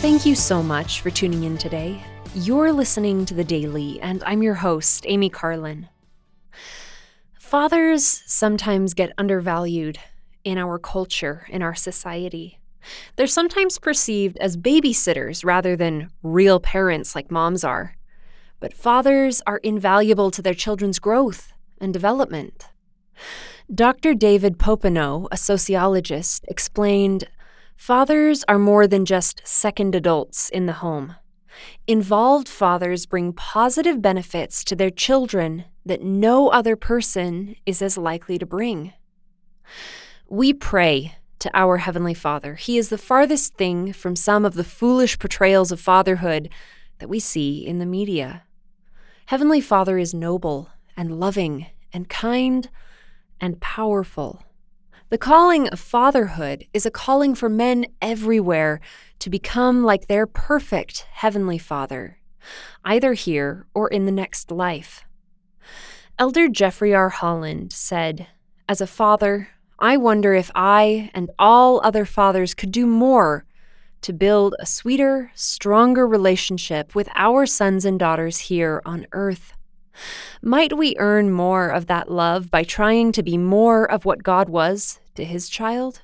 Thank you so much for tuning in today. You're listening to The Daily, and I'm your host, Amy Carlin. Fathers sometimes get undervalued in our culture, in our society. They're sometimes perceived as babysitters rather than real parents like moms are. But fathers are invaluable to their children's growth and development. Dr. David Popenoe, a sociologist, explained Fathers are more than just second adults in the home. Involved fathers bring positive benefits to their children that no other person is as likely to bring. We pray to our Heavenly Father. He is the farthest thing from some of the foolish portrayals of fatherhood that we see in the media. Heavenly Father is noble and loving and kind and powerful. The calling of fatherhood is a calling for men everywhere to become like their perfect Heavenly Father, either here or in the next life. Elder Jeffrey R. Holland said, As a father, I wonder if I and all other fathers could do more to build a sweeter, stronger relationship with our sons and daughters here on earth. Might we earn more of that love by trying to be more of what God was to his child?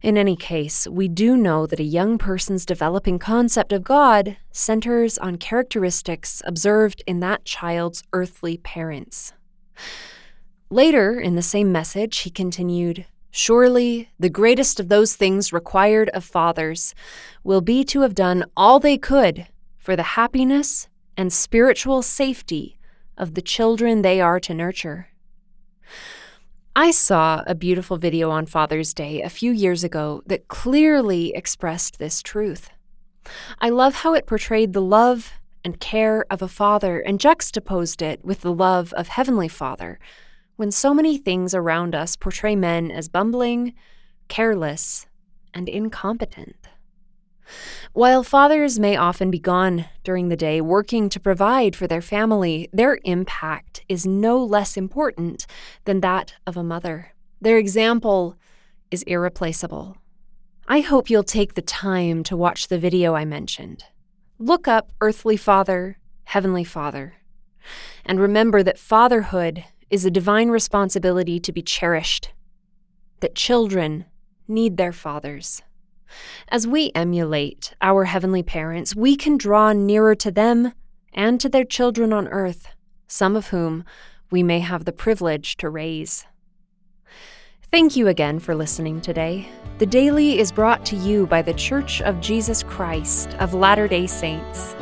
In any case, we do know that a young person's developing concept of God centers on characteristics observed in that child's earthly parents. Later in the same message, he continued Surely the greatest of those things required of fathers will be to have done all they could for the happiness and spiritual safety of the children they are to nurture. I saw a beautiful video on Father's Day a few years ago that clearly expressed this truth. I love how it portrayed the love and care of a father and juxtaposed it with the love of Heavenly Father, when so many things around us portray men as bumbling, careless, and incompetent. While fathers may often be gone during the day working to provide for their family, their impact is no less important than that of a mother. Their example is irreplaceable. I hope you'll take the time to watch the video I mentioned. Look up Earthly Father, Heavenly Father, and remember that fatherhood is a divine responsibility to be cherished, that children need their fathers. As we emulate our heavenly parents, we can draw nearer to them and to their children on earth, some of whom we may have the privilege to raise. Thank you again for listening today. The Daily is brought to you by The Church of Jesus Christ of Latter day Saints.